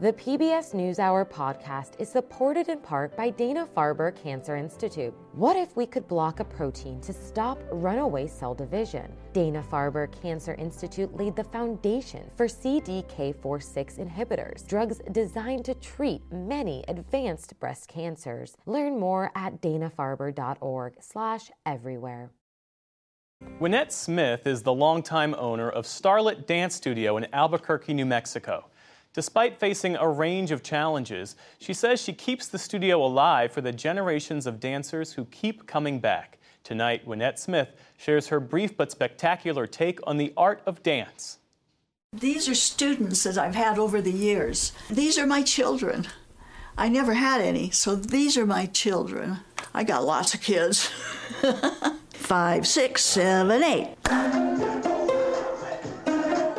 The PBS NewsHour podcast is supported in part by Dana Farber Cancer Institute. What if we could block a protein to stop runaway cell division? Dana Farber Cancer Institute laid the foundation for CDK4/6 inhibitors, drugs designed to treat many advanced breast cancers. Learn more at danafarber.org/everywhere. Wynette Smith is the longtime owner of Starlet Dance Studio in Albuquerque, New Mexico. Despite facing a range of challenges, she says she keeps the studio alive for the generations of dancers who keep coming back. Tonight, Wynette Smith shares her brief but spectacular take on the art of dance. These are students that I've had over the years. These are my children. I never had any, so these are my children. I got lots of kids. Five, six, seven, eight.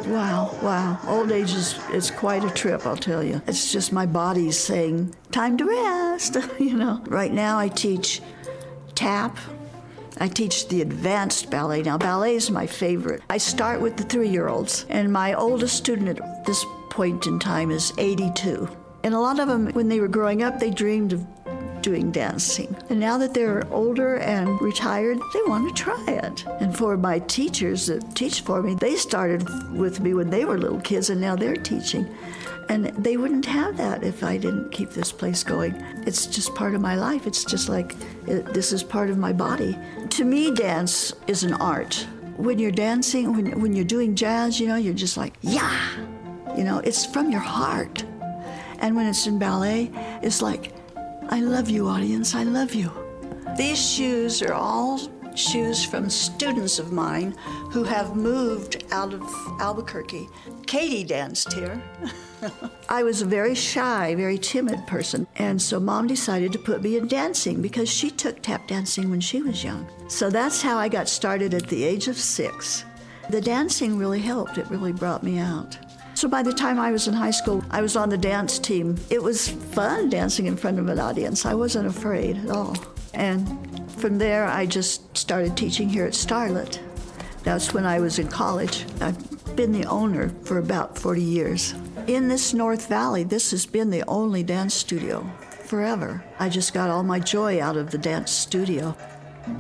Wow, wow. Old age is, is quite a trip, I'll tell you. It's just my body's saying, time to rest, you know. Right now I teach tap. I teach the advanced ballet. Now, ballet is my favorite. I start with the three year olds, and my oldest student at this point in time is 82. And a lot of them, when they were growing up, they dreamed of doing dancing. And now that they're older and retired, they want to try it. And for my teachers that teach for me, they started with me when they were little kids and now they're teaching. And they wouldn't have that if I didn't keep this place going. It's just part of my life. It's just like it, this is part of my body. To me, dance is an art. When you're dancing, when, when you're doing jazz, you know, you're just like, yeah. You know, it's from your heart. And when it's in ballet, it's like, I love you, audience. I love you. These shoes are all shoes from students of mine who have moved out of Albuquerque. Katie danced here. I was a very shy, very timid person, and so mom decided to put me in dancing because she took tap dancing when she was young. So that's how I got started at the age of six. The dancing really helped, it really brought me out. So by the time I was in high school, I was on the dance team. It was fun dancing in front of an audience. I wasn't afraid at all. And from there, I just started teaching here at Starlet. That's when I was in college. I've been the owner for about 40 years. In this North Valley, this has been the only dance studio forever. I just got all my joy out of the dance studio.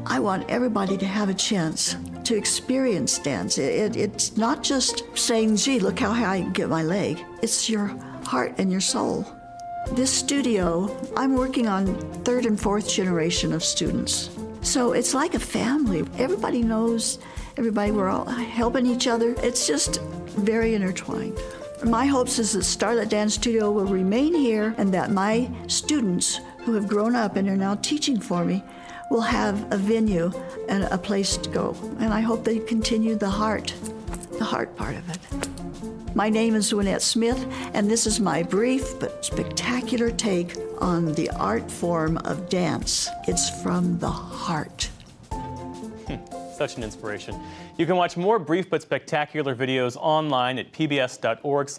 I want everybody to have a chance to experience dance. It, it, it's not just saying, gee, look how high I can get my leg. It's your heart and your soul. This studio, I'm working on third and fourth generation of students. So it's like a family. Everybody knows everybody, we're all helping each other. It's just very intertwined. My hopes is that Starlet Dance Studio will remain here and that my students who have grown up and are now teaching for me will have a venue and a place to go. And I hope they continue the heart, the heart part of it. My name is Wynette Smith, and this is my brief but spectacular take on the art form of dance. It's from the heart. Hmm, such an inspiration. You can watch more brief but spectacular videos online at pbs.org